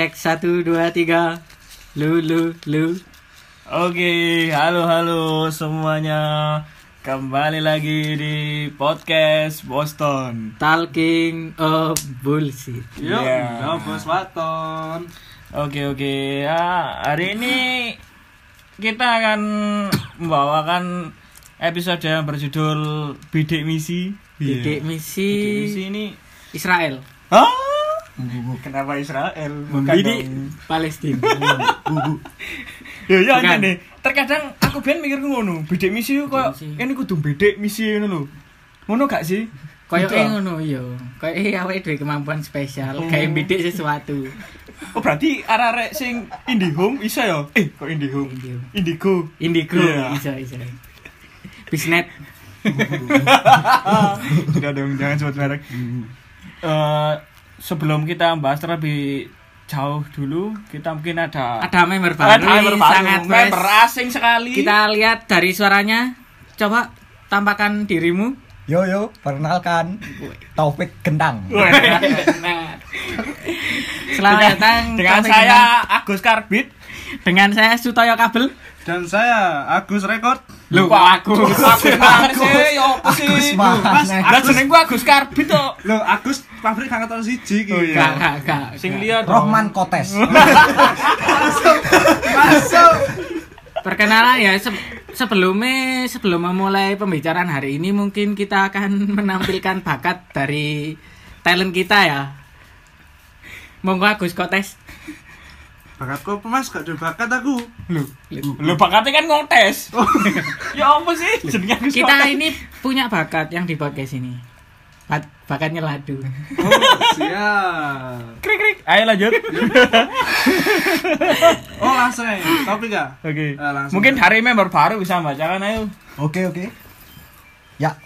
Cek satu dua tiga. Lu lu lu. Oke, halo halo semuanya. Kembali lagi di podcast Boston. Talking of bullshit. Iya. yeah. bos waton. Oke oke. Ya, hari ini kita akan membawakan episode yang berjudul Bidik Misi. Bidik misi Bidik Misi ini. Israel. Hah? Kenapa Israel? Bukan. Palestina. Ya ya nih. Terkadang aku ben mikir ngono, bidik misi misi. ini kudu bidik misi ngono lho. Ngono gak sih? Kayak Gitu, ah. ngono yo. Kayak awake dhewe kemampuan spesial, Oh. kayak bidik sesuatu. Oh berarti arek-arek sing IndiHome bisa ya? Eh kok IndiHome? Indigo. Indigo Iya. bisa bisa. Bisnet. Tidak dong, jangan sebut merek. Eh sebelum kita bahas terlebih jauh dulu, kita mungkin ada Ada member ada baru, member ini baru, sangat member asing sekali. Kita lihat dari suaranya. Coba tampakkan dirimu. Yo yo, perkenalkan Taufik Gendang. Selamat datang dengan Taufik saya Agus Karbit. Gendang. dengan saya Sutoyo Kabel. Dan saya Agus Rekord. Lu aku. Agus mana sih? Ya apa sih? Agus Mas, mana? Lah jeneng gua Agus Karbit kok. Lo Agus pabrik siji. Oh, iya. Gak, gak, gak. Sing gak. liya dong. Rohman Kotes. Masuk. Perkenalan ya se- sebelumnya sebelum memulai pembicaraan hari ini mungkin kita akan menampilkan bakat dari talent kita ya. Monggo Agus Kotes. Bakat kok Mas gak ada bakat aku. Lu, lu bakatnya kan ngontes. ya apa sih? Kita ini punya bakat yang di podcast ini. Bat- bakatnya ladu. Oh, siap. krik krik. Ayo lanjut. Oh, langsung ya. Topik ya? Oke. Eh, langsung. Mungkin hari member baru bisa bacakan ayo. Oke oke. Ya.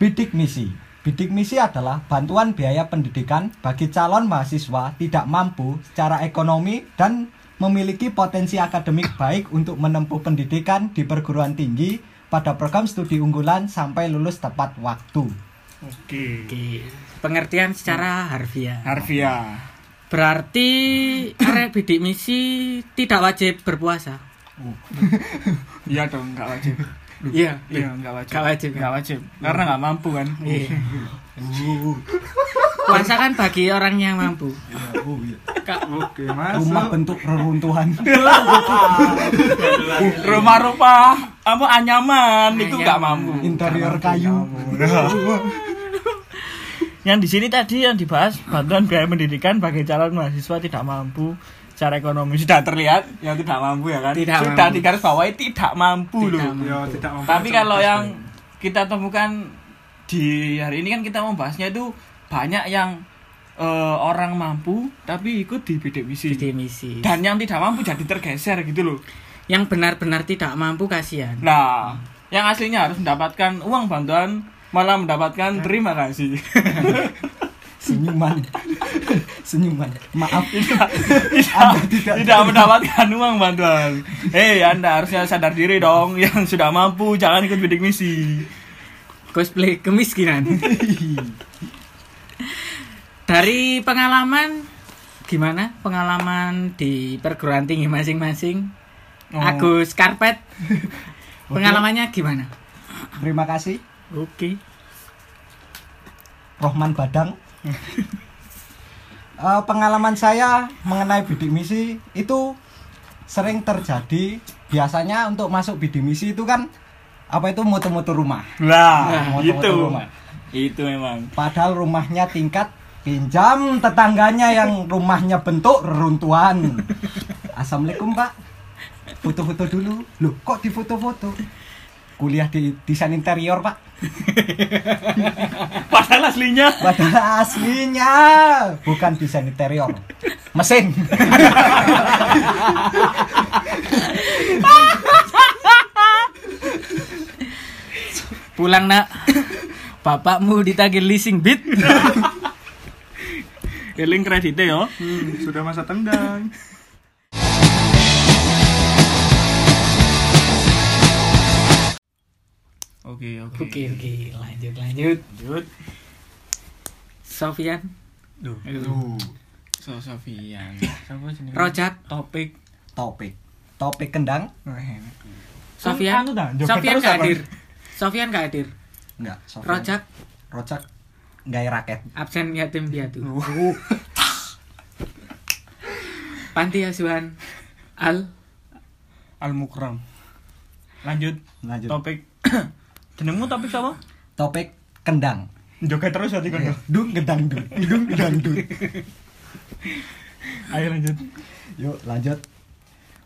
Bidik misi. Bidik misi adalah bantuan biaya pendidikan bagi calon mahasiswa tidak mampu secara ekonomi dan memiliki potensi akademik baik untuk menempuh pendidikan di perguruan tinggi pada program studi unggulan sampai lulus tepat waktu. Oke. Oke. Pengertian secara harfiah. Harvia. Berarti arek bidik misi tidak wajib berpuasa. Iya dong, enggak wajib. Iya, Iya, enggak wajib. Gak wajib. Enggak wajib. Karena enggak mampu kan. Iya. Puasa kan bagi orang yang mampu. Kak, Oke, masuk. Rumah bentuk reruntuhan. Rumah-rumah apa anyaman itu enggak Anyaman. mampu. Interior kayu. yang di sini tadi yang dibahas bantuan biaya pendidikan bagi calon mahasiswa tidak mampu secara ekonomi sudah terlihat yang tidak mampu ya kan Tidak sudah mampu. digaris bawahi tidak mampu Tidak loh mampu. Yo, tidak mampu tapi kalau yang kita temukan di hari ini kan kita membahasnya itu banyak yang eh, orang mampu tapi ikut di bidik misi bidik misi. dan yang tidak mampu jadi tergeser gitu loh Yang benar-benar tidak mampu kasihan. nah yang aslinya harus mendapatkan uang bantuan malah mendapatkan terima kasih Senyuman. Senyuman. Maaf. tidak, Anda tidak tidak mendapatkan uang bantuan. Hei, Anda harusnya sadar diri dong yang sudah mampu jangan ikut bidik misi. Cosplay kemiskinan. Dari pengalaman gimana pengalaman di perguruan tinggi masing-masing? Oh. Agus Karpet. Pengalamannya gimana? Terima kasih Oke. Rohman Badang. Eh, pengalaman saya mengenai bidik misi itu sering terjadi. Biasanya untuk masuk bidik misi itu kan apa itu mutu-mutu rumah. Lah, Nah, itu. motor-motor rumah. Itu memang. Padahal rumahnya tingkat pinjam tetangganya yang rumahnya bentuk reruntuhan. Assalamualaikum Pak. Foto-foto dulu. Loh, kok di foto-foto? Kuliah di desain interior Pak. Padahal aslinya Padahal aslinya bukan desain interior, mesin. Pulang nak. Bapakmu ditagih leasing bit. eling kreditnya yo. Hmm, sudah masa tendang. Oke, oke. Oke oke lanjut lanjut. Lanjut. Sofian. Duh. So Sofian. Rojak. Topik. Topik. Topik kendang? Sofian. Anu dah, Sofian gak hadir. Sofian gak hadir. Enggak. Sofian. Rojak Rojak gaya raket. absen yatim piatu. Panti asuhan Al Al Mukram. Lanjut. Lanjut. Topik. Jenengmu topik apa? Topik kendang. Joget terus ya kono. Dung gedang dut. Dung gedang dut. Ayo lanjut. Yuk lanjut.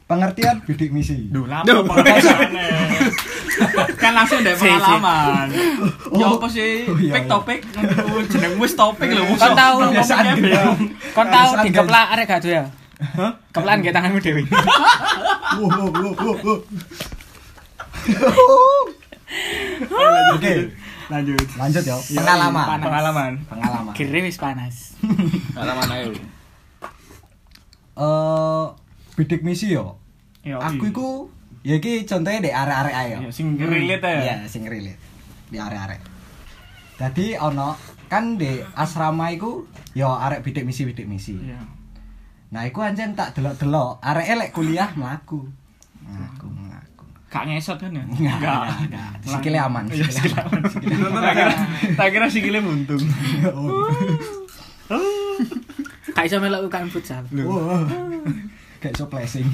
Pengertian bidik misi. Duh, lama pengertiannya. kan langsung si. pengalaman. Ya Oh. apa sih? Oh, iya, Pik iya. topik. Jenengmu wis topik lho. Kon tahu ngomongnya kebiasaan beda. Kon tahu Alasan, dikeplak arek gak tuh ya? Hah? Keplaan ge tanganmu dewi. Wow, wow, wow, wow, wow. Oke, Lanjut. lanjut ya. Pengalaman. panas. Pengalaman. Pengalaman. Kiri wis panas. Pengalaman ayo. Eh, bidik misi yo. Ya, Aku iya. iku ya iki contohnya di arek-arek ayo. Ya, sing relate ya. Iya, sing relate. Di arek-arek. Jadi ono kan di asrama iku yo arek bidik misi bidik misi. Iya. Nah, iku anjen tak delok-delok arek elek kuliah mlaku. Mlaku, Gak ngesot kan ya? Enggak, enggak, enggak. Sikile aman, Iya, aman. Tak kira, tak kira sikile buntung. Gak iso melok UKM futsal. Wah. Kayak so blessing.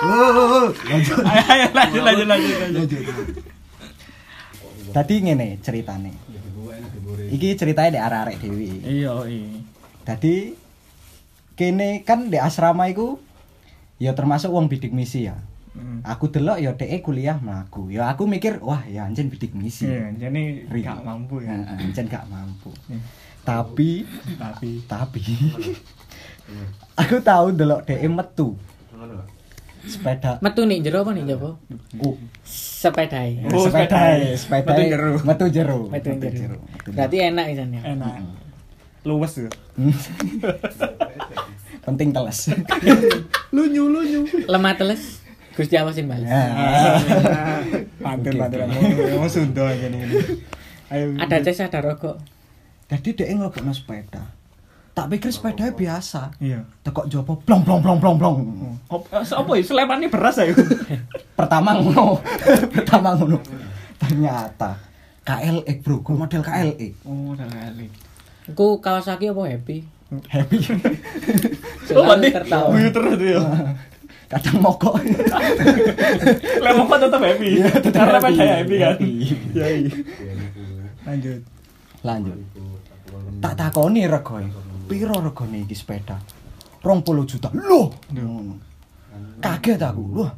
Oh, lanjut. Ayo, ayo, lanjut, lanjut, lanjut, lanjut. Tadi ngene ceritane. Iki ceritanya di arek-arek dewi. Iya, iya. Tadi kene kan di asrama iku ya termasuk wong bidik misi ya. Hmm. Aku delok ya dhek kuliah mlaku. Ya aku mikir wah ya anjen bidik misi. Iya, jadi Ri. gak mampu ya. Heeh, anjen gak mampu. Iya. Tapi Tapi tapi aku tahu delok dhek metu. Sepeda. Metu nih jero apa nih jero? Oh, Sepedai. Oh, sepeda, sepeda. sepeda. Metu jero. Metu jero. Metu jero. Berarti enak ya. enak. Luwes tuh. Penting teles. lunyu lunyu. Lemah teles. Gusti awasin balas. Pantun, pantun. Mau Sunda aja nih. Ayo. Ada ces ada rokok. Jadi dhek ngelokno sepeda. Tak pikir sepeda biasa. Iya. Tekok jopo blong blong blong blong blong. Apa apa ya? Selepannya beras ayo. Pertama ngono. Pertama ngono. Ternyata KLX bro, model KLX. Oh, udah kali. Aku Kawasaki apa happy? Happy. Oh, tertawa. guyu terus tuh ya. Kadang mogok. Lemong kok tetap happy. Karena happy. pada happy kan. Iya, iya. Lanjut. Lanjut. Tak takoni regoe. Piro regane iki sepeda? 20 juta. Loh. Ngono. Kaget aku. Loh.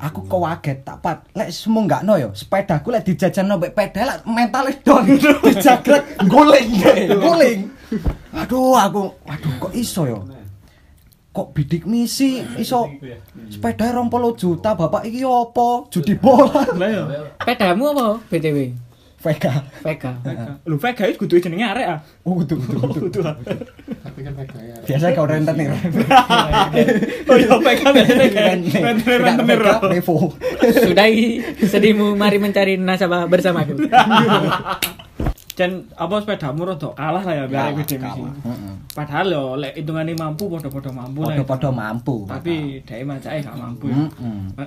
Aku kok kaget tak pat. Lek semua enggak no yo sepedaku lek dijajan mbek pedal lek mentale don dijagrek guling. guling. Aduh aku aduh kok iso yo kok bidik misi iso? Sepeda 20 juta bapak iki opo? Judi bola. Ya. Pedamu apa BTW? Vega Vega. Lu Vega itu kudu jenenge arek ah. oh betul betul Kudu. biasa kau rentenir Oh iya Vega biasanya kayak rentenir rentenir. Revo Sudahi sedihmu mari mencari nasabah bersamaku. Dan apa sepedamu rada kalah lah ya biar gede misi. Padahal yo lek hitungane mampu padha-padha mampu lah. Podo-podo mampu Tapi dhek macake gak mampu. ya.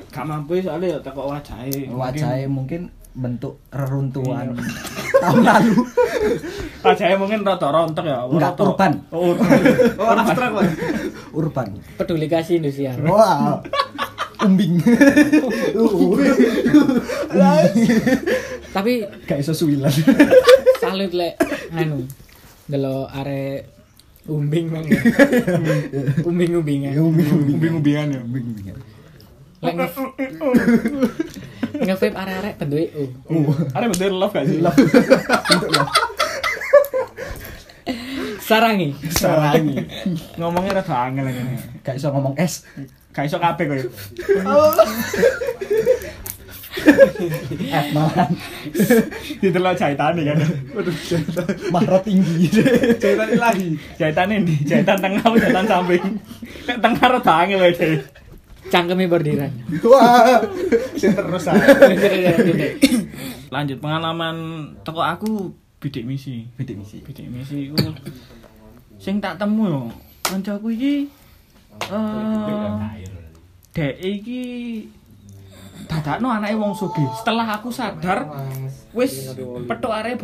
Gak mampu soalnya ya tekok wajahe. wajahnya mungkin bentuk reruntuhan tahun lalu Wajahe mungkin rada rontok ya. Enggak, Rada- urban. Oh, urban. Oh, abstrak, urban Peduli kasih industrial. wah umbing Tapi gak iso suwilan salut lek anu delok arek umbing mang. Umbing-umbingan. Umbing-umbingan ya. umbing umbing Lek nge nge-vape arek-arek bentuke U. Ada bener love gak sih? Sarangi. Sarangi. Ngomongnya rada angel aja nih. gak iso ngomong es Gak iso kabeh koyo. eh malahan Ditelok jahitane kan. mahro tinggi Ceritanya lagi. Jahitane ndi? Jahitan tengah jahitan samping? Nek tengah rada angel deh. Cangkeme bordiran. wah terus. Lanjut pengalaman toko aku bidik misi. Bidik misi. Bidik misi iku sing tak temu yo kancaku iki eh dek iki dadakno anake wong sugih. Setelah aku sadar wis petuk arek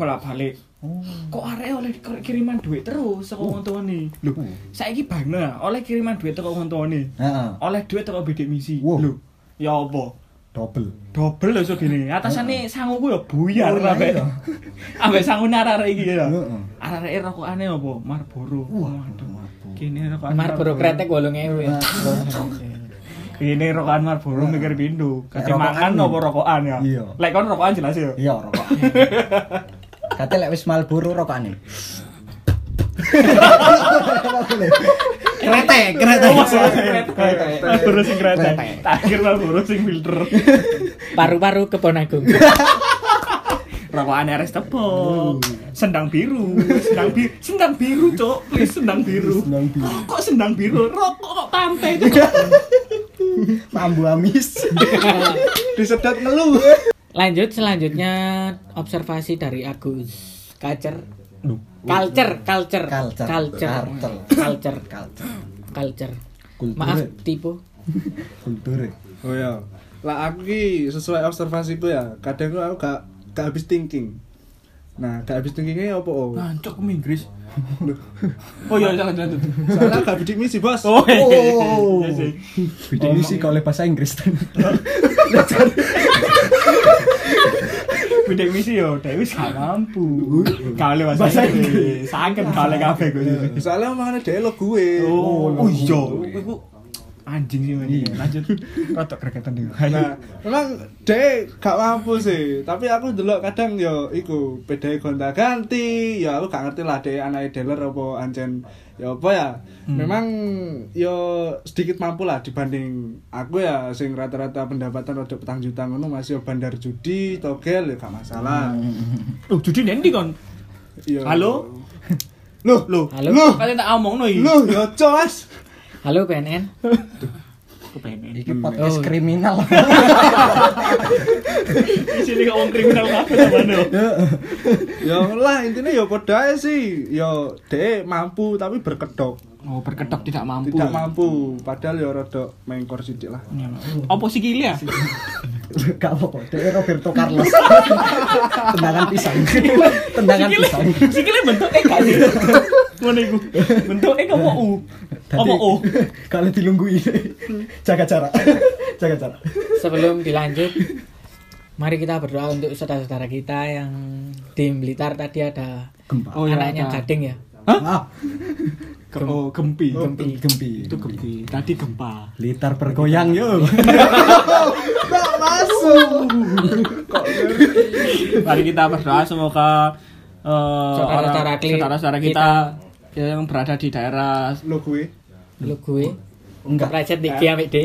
bolak-balik. Kok arek oleh kir- kiriman duit terus saka wong tuane. Lho, saiki bangga oleh kiriman duit teko wong tuane. Heeh. Oleh duit teko bidik misi. Lho, ya apa? Double. Double lho so gini. Atasane sanguku ya buyar Oh, ambek iya. ambek sangune arek iki ya. Heeh. Arek rokokane apa? Marlboro. Waduh. Kene rokokan Marlboro kretek 8000 ya. Kene rokokan Marlboro mikir. Kate Rokokan makan apa rokokan ya? Iya. Lek kon rokokan jelas ya. Iya, rokok. Kate lek wis Marlboro rokokane. Kretek, kretek. Marlboro sing. Tak kira Marlboro sing filter. Paru-paru kebon agung. Rokokan RS tebal. Sendang biru, sendang biru, sendang biru, Cok. Please sendang biru. Sendang biru. Kok sendang biru? Rokok kok pantai. Mambu amis. Disedot ngeluh. Lanjut selanjutnya observasi dari Agus. Culture. Culture, culture, Culture. culture, Culture. culture, Culture. culture. Maaf tipu. Kulture. Oh ya. Lah aku ki sesuai observasiku ya, kadang aku gak gak habis thinking. Nah, gak habis thinkingnya apa oh? Nancok ke Inggris. Oh iya, jangan jangan. Soalnya gak bidik misi, Bos. Oh, iya, iya, iya, Oh. iya. Bidik misi kalau bahasa Inggris. Bidik misi yo, Dewi gak mampu. Kale bahasa Inggris. Sakit kale kabeh gue. Soalnya omongannya dia lo gue. Oh, oh iya. Iku anjing sih men. Lanjut. Rotok gregetan iki. Nah, memang dia gak mampu sih, tapi aku dulu kadang yo iku beda gonta ganti, ya aku gak ngerti lah dia anak dealer apa ancen ya apa ya. Memang yo sedikit mampu lah dibanding aku ya sing rata-rata pendapatan rada petang juta ngono masih yo bandar judi, togel ya gak masalah. Loh, judi nendi kon? Yo. Halo? Loh, Loh, Halo? Kalian tak omongno iki. loh, yo cos. Halo BNN. Kepengen. Iki podcast Oh. kriminal. Di sini wong kriminal kabeh sampean yo. Ya lah intinya ya padha sih. Ya dek mampu tapi berkedok. Oh, berkedok tidak mampu. Tidak mampu, padahal ya rada mengkor sithik lah. Apa sikile ya? Gak apa-apa. Dia Roberto Carlos. Tendangan pisang. Tendangan pisang. sikile bentuk E gak sih? Ngono iku. Bentuk E apa U? Apa O? Kalau dilunggui jaga jarak. jaga jarak. Sebelum dilanjut, mari kita berdoa untuk saudara-saudara kita yang di Blitar tadi ada Gempa. Oh, iya, anaknya ada. gading ya. Ah, Ge- Oh, gempi. Gempi. gempi. Itu gempi. Tadi gempa. Litar bergoyang yuk. Tak masuk. Mari kita berdoa semoga eh, Saudara-saudara orang- kli- saudara-saudara kita, yang berada di daerah Lo gue. Lu gue Enggak. Kepleset di Kia D.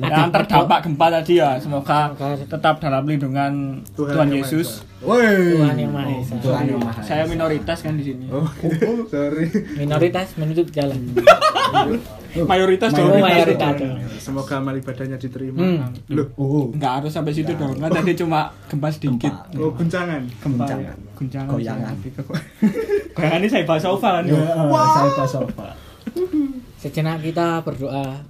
yang terdampak gempa tadi ya semoga tetap dalam lindungan Tuhan Tuhan, Yesus. Woi. Tuhan yang Maha Esa. Tuhan yang Maha Esa. Saya minoritas kan di sini. Oh, sorry. Minoritas menutup jalan. Mayoritas Oh, dong. mayoritas. Semoga amal ibadahnya diterima. Hmm. Loh, Oh. Enggak harus sampai situ dong. Kan tadi cuma gempa sedikit. Gempa. oh guncangan. Gempa. Guncangan. Guncangan. Goyangan. Goyangan ini saya bahas sofa kan. Ya, ya. sofa sofa. Sejenak kita berdoa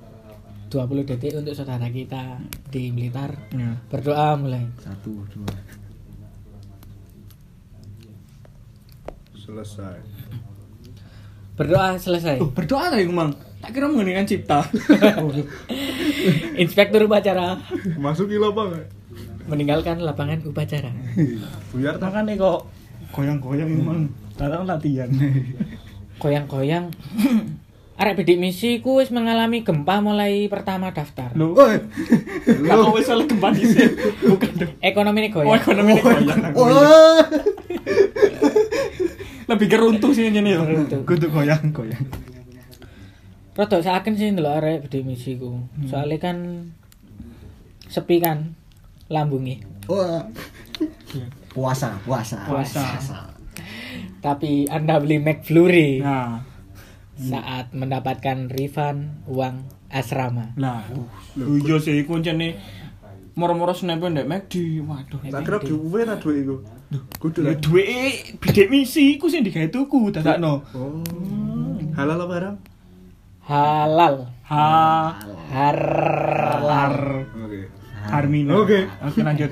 20 detik untuk saudara kita di Blitar. Ya. Berdoa mulai. Satu, dua. Selesai. Berdoa selesai. Oh, berdoa tadi Mang. Tak kira mengenai cipta. Inspektur upacara Masuki lo apa enggak? meninggalkan lapangan upacara. Buyar tak? Makanya kok goyang-goyang Mang. Datang latihan. Goyang-goyang. Arek bidik misi ku wis mengalami gempa mulai pertama daftar. Loh, Woi. Kalau wis oleh gempa dhisik. Bukan dong. Ekonomi ini Oh, goyang. ekonomi ini goyang. Wah. Lebih keruntuh sih ini ya. Keruntuh. Kudu goyang, goyang. Rodok saken sih ndelok arek bidik misi ku. Soalnya kan sepi kan lambungi. Wah. Puasa, puasa. Puasa. Tapi Anda beli McFlurry Nah, saat mendapatkan refund uang asrama. lah. Iya sih kuncene moro-moro snap ndek McD. Waduh. Tak kira diuwe ta duwe iku. Kudu lah. duwe bidik misi iku sing digawe tuku dadakno. Oh. Halal apa haram? Halal. Ha Halal. Oke. Harmina. Oke. Oke lanjut.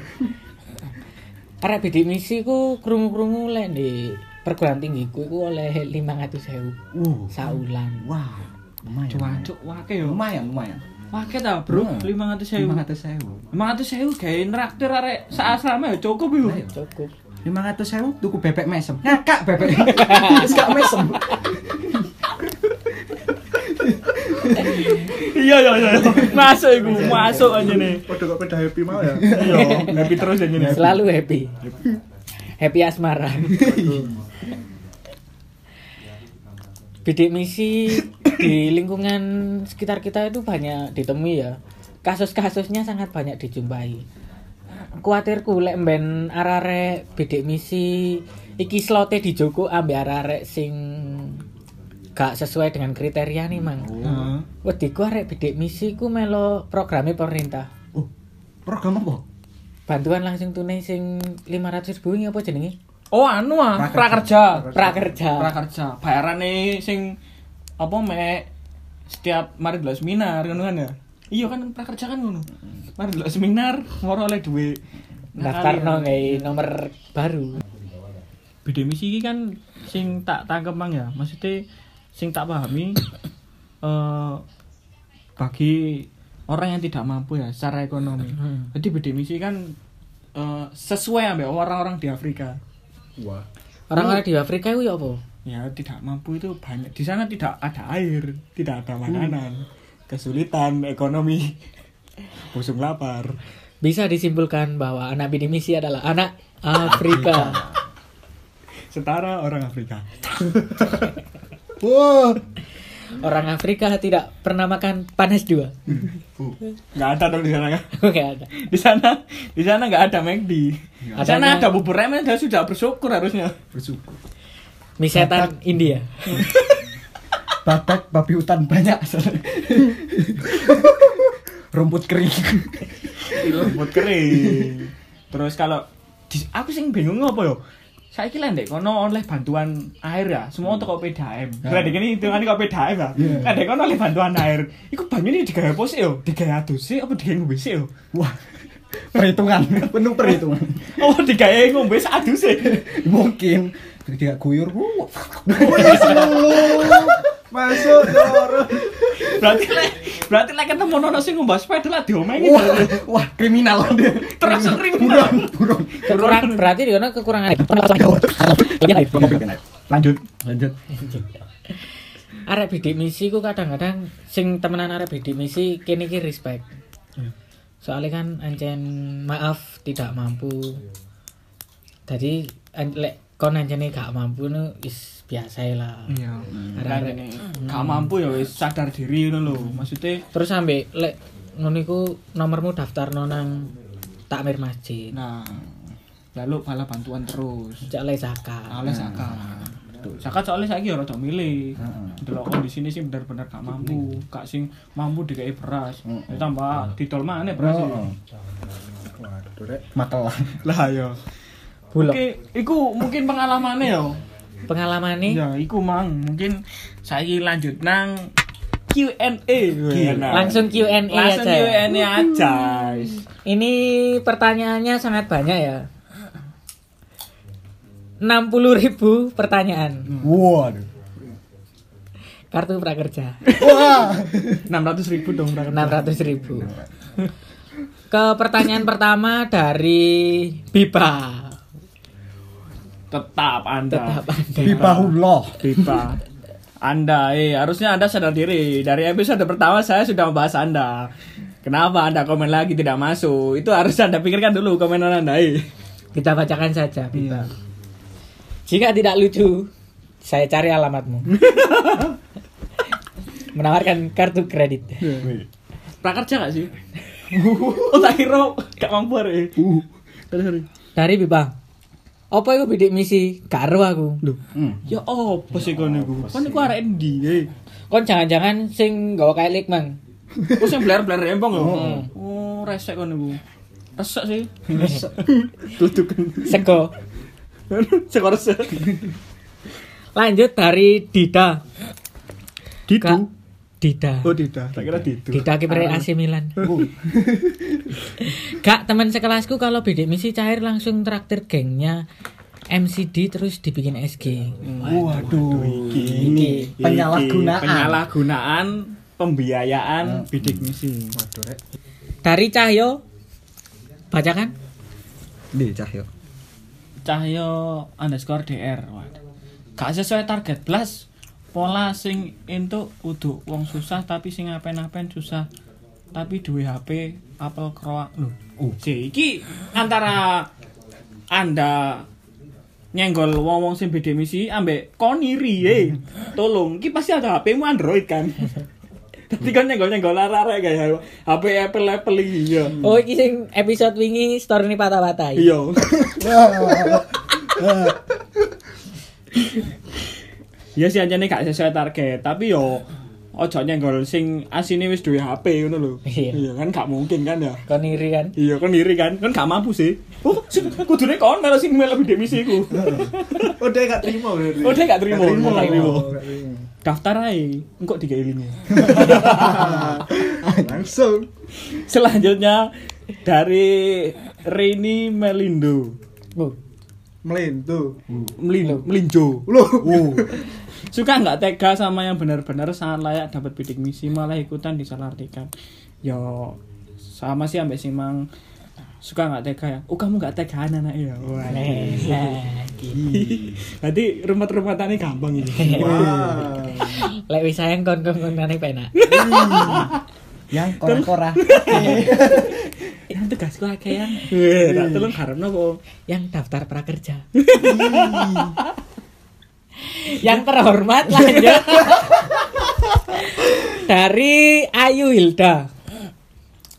Arek bidik misi ku krungu-krungu lek di perguruan tinggi ku iku oleh 500.000 Uh, saulan. wah. Lumayan. Cuacuk wake yo. Lumayan, lumayan. Wake ta, Bro? Hmm. 500.000. 500.000. 500.000 gawe traktir arek sak asrama ya cukup yo. Cukup. 500.000 tuku bebek mesem. Ngakak bebek. Wis gak mesem. Iya iya iya. Masuk iku, masuk aja nih. Padha kok peda happy mau ya. Iya, happy terus aja nih. Selalu happy. Happy asmara. Bidik misi di lingkungan sekitar kita itu banyak ditemui ya. Kasus-kasusnya sangat banyak dijumpai. Kuatirku lek mben arare bidik misi iki slote dijoko ambek arek sing gak sesuai dengan kriteria nih mang. Heeh. Wediku arek bidik misi ku melo programe pemerintah. Oh, program apa? Bantuan langsung tunai sing 500 ribu ini apa jenenge? Oh anu ah, prakerja. Prakerja. Prakerja. Bayarane sing apa mek setiap mari delok seminar ngono kan ya. Iya kan prakerja kan ngono. Mari delok seminar ngoro oleh duit. Daftarno kayak nomor baru. Bidik misi iki kan sing tak tangkep mang ya. Maksudnya sing tak pahami eh bagi orang yang tidak mampu ya secara ekonomi. Hmm. Jadi bidik misi kan eh, sesuai ambek orang-orang di Afrika. Wah. Orang-orang di Afrika itu ya apa? Ya tidak mampu itu banyak. Di sana tidak ada air, tidak ada makanan, kesulitan ekonomi, busung lapar. Bisa disimpulkan bahwa anak bidik misi adalah anak Afrika. Setara orang Afrika. Wah. Orang Afrika tidak pernah makan panas dua. Nggak ada dong di sana kan? Oke ada. Di sana, di sana nggak ada McD. Di sana ada bubur ramen, dia sudah bersyukur harusnya. Bersyukur. Mie setan India. Badak babi hutan banyak. Rumput kering. Rumput kering. Terus kalau di- aku sing bingung apa yo? Saya kira ndek kono oleh bantuan air ya, semua untuk kok PDAM. Berarti gini hitungan kok PDAM ya. Kan ndek kono oleh bantuan air. Iku banyu ini digawe apa sih yo? Digawe adus sih apa digawe ngombe sih yo? Wah. Perhitungan, penuh perhitungan. Oh digawe ngombe sak adus sih. Mungkin tidak guyur. wuh. Masuk dor. Berarti lek berarti lek ketemu nono sing ngombe sepeda lah diomengi. Wah, wah kriminal dia. Terus kriminal. Buron. Kurang berarti di sana kekurangan Lanjut. Lanjut. Arek bidik misi ku kadang-kadang sing temenan arek bidik misi kene iki respect. Soalnya kan ancen maaf tidak mampu. Jadi lek kon ancene gak mampu nu is biasa lah. Iya. Arek-arek. Arek gak mampu ya wis sadar diri ngono lho. Maksudnya Terus sampe lek ngono iku nomormu daftar nang takmir masjid. nah lalu malah bantuan terus. Cak le zakat. Oleh zakat. Zakat soalnya saya rada milih. Delok kondisi ini sih bener-bener gak mampu. Gak sing mampu dikai beras. Ya tambah ditol maneh beras. Waduh rek. Matelah. Lah ya. Bulog. Oke, iku mungkin pengalamannya ya. Pengalaman nih Ya, iku mang. Mungkin saya lanjut nang Q&A. Langsung Q&A Langsung aja. Q&A aja. Ini pertanyaannya sangat banyak ya. 60.000 ribu pertanyaan. Waduh. Kartu prakerja. Wah. 600 ribu dong berarti. 600 ribu. Ke pertanyaan pertama dari Bipa. Tetap Anda. Tetap Anda. Bibahullah. Pipa. Anda, eh harusnya Anda sadar diri. Dari episode pertama saya sudah membahas Anda. Kenapa Anda komen lagi tidak masuk? Itu harus Anda pikirkan dulu komenan Anda. Eh. Kita bacakan saja Bipa. Jika tidak lucu, saya cari alamatmu. Menawarkan kartu kredit. Prakerja gak sih? oh tak kira gak mampu eh. Uh. Dari Bipa. Apa itu bidik misi? Karo aku. Loh. Ya apa sih kon niku? Kon niku arek endi? Kon jangan-jangan sing gawa kayak lik mang. Kok sing blar-blar rempong lho. Hmm. Oh, resek kon niku. resek sih. Sego. Sekor resek. Lanjut dari Dida. Kak, Dida. Oh tidak, tak kira didu. Dida kiper AC Milan. Gak teman sekelasku kalau bidik misi cair langsung traktir gengnya MCD terus dibikin SG. Waduh, Ini penyalahgunaan. Penyalahgunaan pembiayaan bidik misi. Dari Cahyo bacakan Nih, Cahyo. Cahyo underscore DR. Waduh. Gak sesuai target blas. Pola sing entuk kudu wong susah tapi sing apen-apen susah. Tapi duwe HP Apple Croak lho. Uh. Si, iki antara Anda nyenggol wong-wong sing beda misi ambek kon iri eh. Tolong, iki pasti ada HP-mu Android kan. Tapi kan nyenggol-nyenggol arek-arek kayak HP Apple Apple iki ya. Oh iki sing episode wingi story ini patah-patah Iya. Ya sih anjane gak sesuai target, tapi yo ojo nyenggol sing asine wis duwe HP ngono lho. Iya. Iya kan gak mungkin kan ya. Kon iri kan Iya kan iri kan, kan gak mampu sih. Oh, kudune kon melu sing melu bidek misiku. Oh dia gak terima berarti. Oh, dia gak terima. Gak terima. Gak terima. Daftar ae, engko dikeilingi. Langsung. Selanjutnya dari Reni Melindo. Oh, Melintu. Melin, melinjo. Loh. Suka nggak tega sama yang benar-benar sangat layak dapat bidik misi malah ikutan disalahartikan. Yo sama sih ambek sing mang suka nggak tega ya. Oh kamu nggak tegaan anak ya. Wah. eh, nah, iki. Berarti rumah-rumahannya gampang ini. Wah. Lek wis sayang kon kon kon nane penak. Yang kora-kora. Yang tugasku akeh yang. Weh, tak tolong harapno kok. Yang daftar prakerja. Yang terhormat lanjut. Dari Ayu Hilda.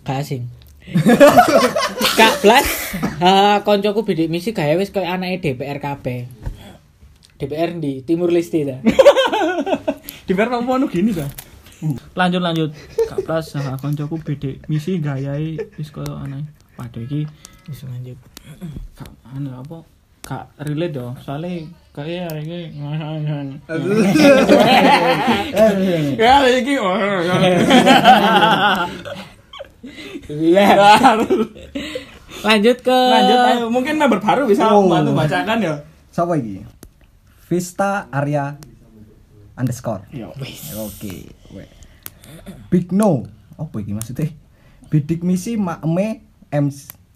Gak asing. Kak Blas, eh, koncoku bidik misi gawe wis koyo anake DPR kabeh. DPR di Timur Leste ta. Bar apa anu gini ta? Lanjut lanjut. Kak Plas saha koncoku bedek misi gayai wis koyo aneh. Waduh iki Wis lanjut. gak anu apa? Gak relate dong. Soalnya kayak hari ini Ya iki Lanjut ke Lanjut ayo. Mungkin member baru bisa Oh. bantu bacakan ya. Siapa iki? Vista Arya underscore. Yo. Oke. Big No. Apa iki maksudnya? Bidik misi makme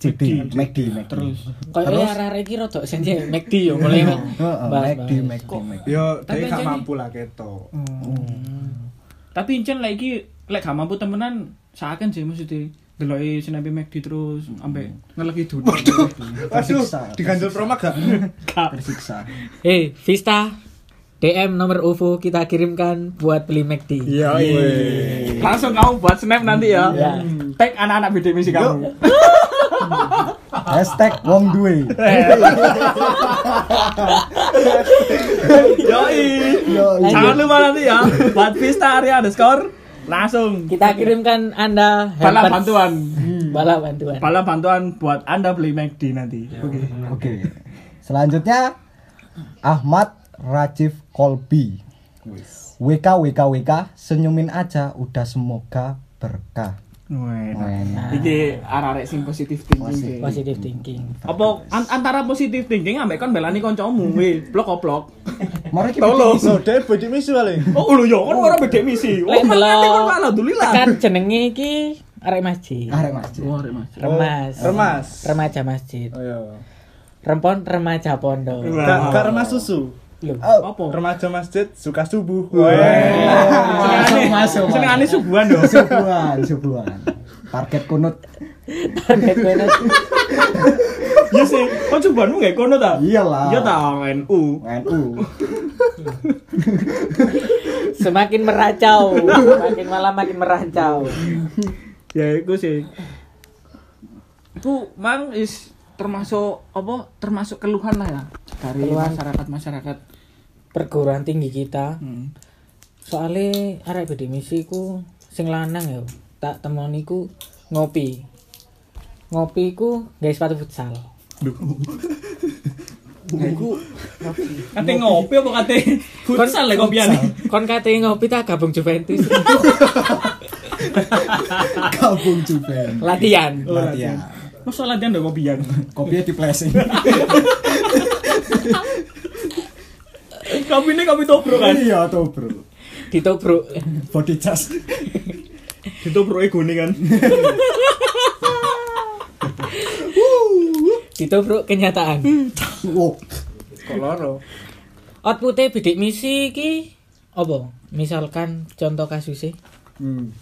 MCD McD McD. Terus. Kayaknya arah-arah iki rada senje McD yo mulai McD. McD McD. Yo, Tapi gak mampu lah keto. Tapi Incen lagi lek gak mampu temenan seakan sih maksudnya deloki sinampi McD terus ambek ngelegi duduk. Aduh, Tersiksa. diganjel promak gak? Tersiksa. Eh, Vista DM nomor UFO kita kirimkan buat beli McD. Iya, Langsung kamu buat snap nanti ya. Iya. Tag anak-anak bidik misi kamu. Hashtag wong duwe. Yoi. Yo, Jangan lupa nanti ya buat Vista Area underscore langsung Kita kirimkan Anda bala bantuan. Bala bantuan. Bala bantuan buat Anda beli McD nanti. Oke. Oke. Selanjutnya Ahmad Rajif Kolbi. WK WK WK senyumin aja udah semoga berkah. Iki arek sing positif thinking. sih. Positive thinking. Apa an- antara positif thinking ambek kon belani kancamu, weh, blok oplok. Mari kita Tolong. So, dia body misi paling. Oh, lho ya kan ora beda misi. Oh, Lek kon delok alhamdulillah. tekan jenenge iki arek masjid. arek masjid. Oh, arek Mas. Remas. Remas. Remaja masjid. Oh iya. Rempon remaja pondok. Gak remas susu. Loh. Apa? Remaja masjid suka subuh. Senengane masuk, masuk. senengane subuhan yo. Subuhan, subuhan. Target kunut. Target kono. Iya sih, kok subuhanmu gak kono ta? Iyalah. Iya ta, NU. NU. Semakin meracau, makin malam makin meracau. Ya iku sih. Iku mang is termasuk apa? Termasuk keluhan lah ya dari Keluhan. masyarakat-masyarakat. Perguruan tinggi kita. Hmm. Soalnya arek beda misi ku sing lanang ya, tak temoni ku ngopi. ngopi ku guys sepatu futsal. Iku kate ngopi apa kate futsal lek kopiane. Kon kate ngopi tak gabung Juventus. Gabung Juven. Latihan. Latihan. Masa latihan ndek kopian. Kopinya di flashing. Kopi ini kopi tobruk kan. Iya tuh bro. Ditobruk. Body charge. Ditobruk ego nih kan. Ditobruk kenyataan. Wow. Kok loro? Outputnya bidik misi ki apa? Misalkan contoh kasusnya Hmm.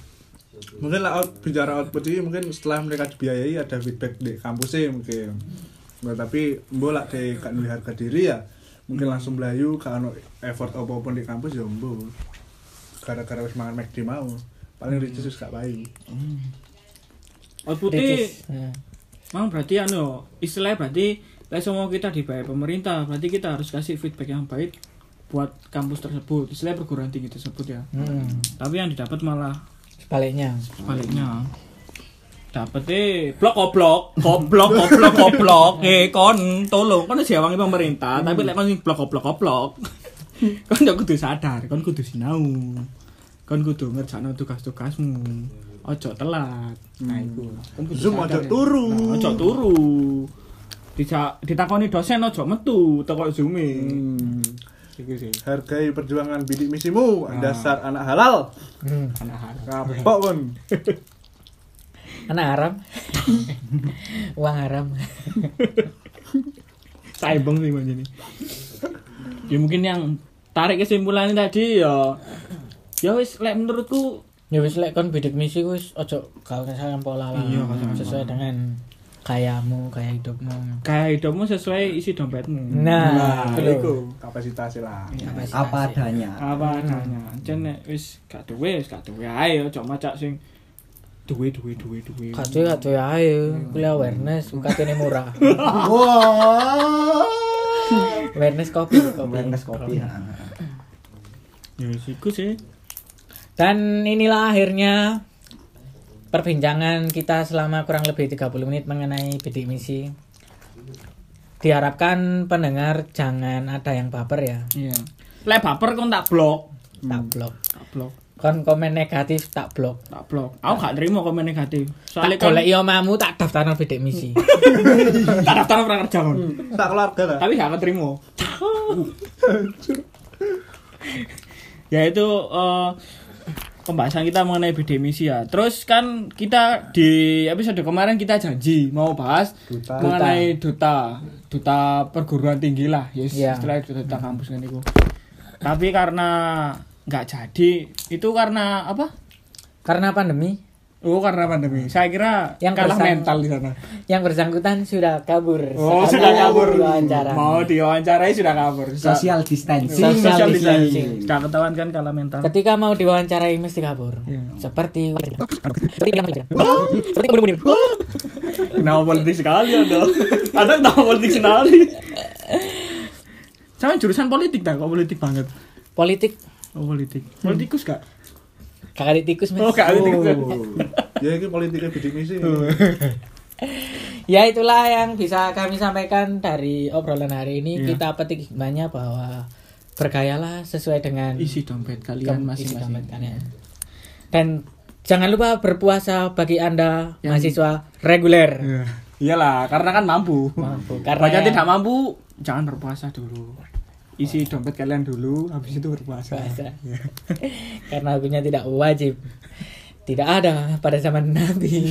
Mungkin lah out, bicara output ini mungkin setelah mereka dibiayai ada feedback di kampusnya mungkin. Nah, tapi mbok lah di kan harga diri ya mungkin langsung belayu kalau effort apa pun di kampus ya mbok. Gara-gara wis mangan McD mau. Paling ricis wis gak bayi. Outputnya Ricis. Nah. Mang berarti anu istilahnya berarti lek semua kita dibayar pemerintah, berarti kita harus kasih feedback yang baik buat kampus tersebut, istilah perguruan tinggi tersebut ya. Hmm. Tapi yang didapat malah Sebaliknya. sebaliknya. Dapetnya blok goblok, goblok goblok goblok. Eh kon tolong, kon wis diawangi pemerintah, tapi lek kon blok goblok goblok. kon yo kudu sadar, kon kudu sinau. Kon kudu ngerjakno tugas-tugasmu. Ojo telat. Nah, iku. Kon kudu Zoom ojo turu. Nah, ojo turu. Dija, ditakoni dosen ojo metu teko zoom Hmm. Hargai perjuangan bidik misimu, Nah. dasar anak halal. Hmm. Anak haram. Kapok kon. Anak haram. Uang haram. Saibeng sih mas ini. Ya mungkin yang tarik kesimpulannya tadi ya ya wis lek menurutku Ya wis lek kon bidik misi wis ojo kau kesalahan pola lah. Iya, sesuai dengan kayamu, gaya hidupmu. kayak hidupmu sesuai isi dompetmu. Nah, itu loh. iku. Kapasitasnya lah. Kapasitas. Apa adanya. Apa adanya. Nek wis gak duwe wis gak duwe ae ojo macak sing duwe duwe duwe duwe. Kado kado ayo, kuliah awareness, ini murah. Wow. awareness kopi. Awareness kopi. Ya wis iku sih. Dan inilah akhirnya perbincangan kita selama kurang lebih 30 menit mengenai bidik misi. Diharapkan pendengar jangan ada yang baper ya. Iya. Lek baper kon tak blok. Tak blok. Tak blok. Kon komen negatif tak blok. Tak blok. Aku gak terima komen negatif. Soalnya kan golek omamu tak daftarno bidik misi. tak daftar ora kerja kon. Tak keluarga lah. Tapi gak keterima. ya itu eh, pembahasan kita mengenai bidik misi ya. Terus kan kita di episode kemarin kita janji mau bahas Duta. mengenai duta, duta perguruan tinggi lah, yes, Iya. duta, duta kampus kan itu. Tapi karena nggak jadi, itu karena apa? Karena pandemi Oh karena pandemi. Saya kira Yang kalah bersang- mental di sana. yang bersangkutan sudah kabur. Oh sudah kabur. diwawancara. Mau diwawancarai sudah kabur. Sudah- Social distancing. Social distancing. distancing. Sudah ketahuan kan kalah mental. Ketika mau diwawancarai mesti kabur. Iya. Seperti seperti bilang seperti munir Kenapa politik sekali ada? Ada kenapa politik sekali? Sama jurusan politik tak kok politik banget. Politik Oh politik. Politikus gak? kakak tikus Mas. Oh gak politik. Ya ini politiknya bidik misi. Ya itulah yang bisa kami sampaikan dari obrolan hari ini. Iya. Kita petik hikmahnya bahwa bergayalah sesuai dengan Isi dompet kalian masing-masing. kalian. Dan jangan lupa berpuasa bagi Anda Yang- mahasiswa reguler. Iya. Iyalah, karena kan mampu. Mampu. Karena yang yang- tidak mampu, jangan berpuasa dulu. Isi dompet kalian dulu, habis itu berpuasa. Puasa. Iya. Karena hukumnya tidak wajib. Tidak ada pada zaman Nabi.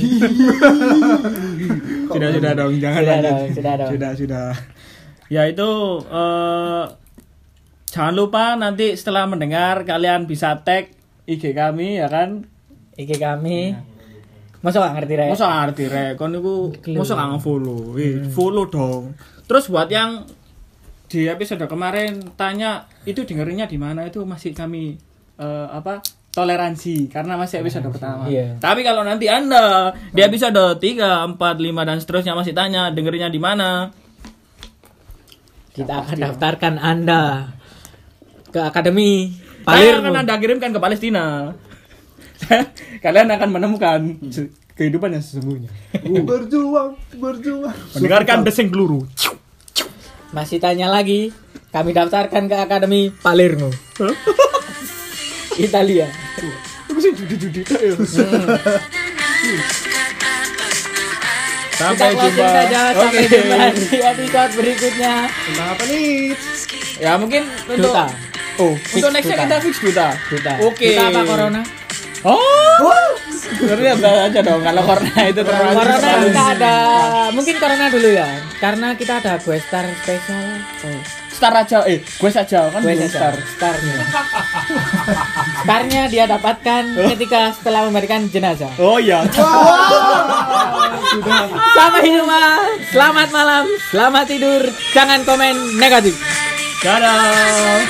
sudah sudah dong, jangan Sudah lanjut. dong, sudah dong. Sudah sudah. Ya itu eh, jangan lupa nanti setelah mendengar kalian bisa tag IG kami ya kan. Iki kami. Masa gak ngerti rek? Masa gak ngerti rek, kon niku masa gak nge-follow. Eh, follow dong. Terus buat yang di episode kemarin tanya itu dengerinnya di mana itu masih kami eh, apa toleransi karena masih episode pertama. Iya. Tapi kalau nanti Anda di episode 3, 4, 5 dan seterusnya masih tanya dengerinnya di mana? Kita akan daftarkan Anda ke akademi Saya Palermo. akan Anda kirimkan ke Palestina. Kalian akan menemukan kehidupan yang sesungguhnya. berjuang berjuang Mendengarkan desing peluru. Masih tanya lagi, kami daftarkan ke Akademi Palermo. Italia. Aku sih judi-judi ya. Sampai Kita jumpa. saja, sampai jumpa di episode berikutnya. Tentang apa nih? Ya mungkin untuk Duta. Oh, untuk nextnya duta. kita fix duta. Duta. Oke. Duta apa corona? Oh. Sebenarnya biasa aja dong kalau corona itu terlalu Corona kita ada, mungkin corona dulu ya, karena kita ada gue star spesial. Oh. Star aja, eh, gue saja kan Gue star, star. starnya. Starnya dia dapatkan ketika setelah memberikan jenazah. Oh iya. Sampai jumpa, selamat malam, selamat tidur, jangan komen negatif. Dadah.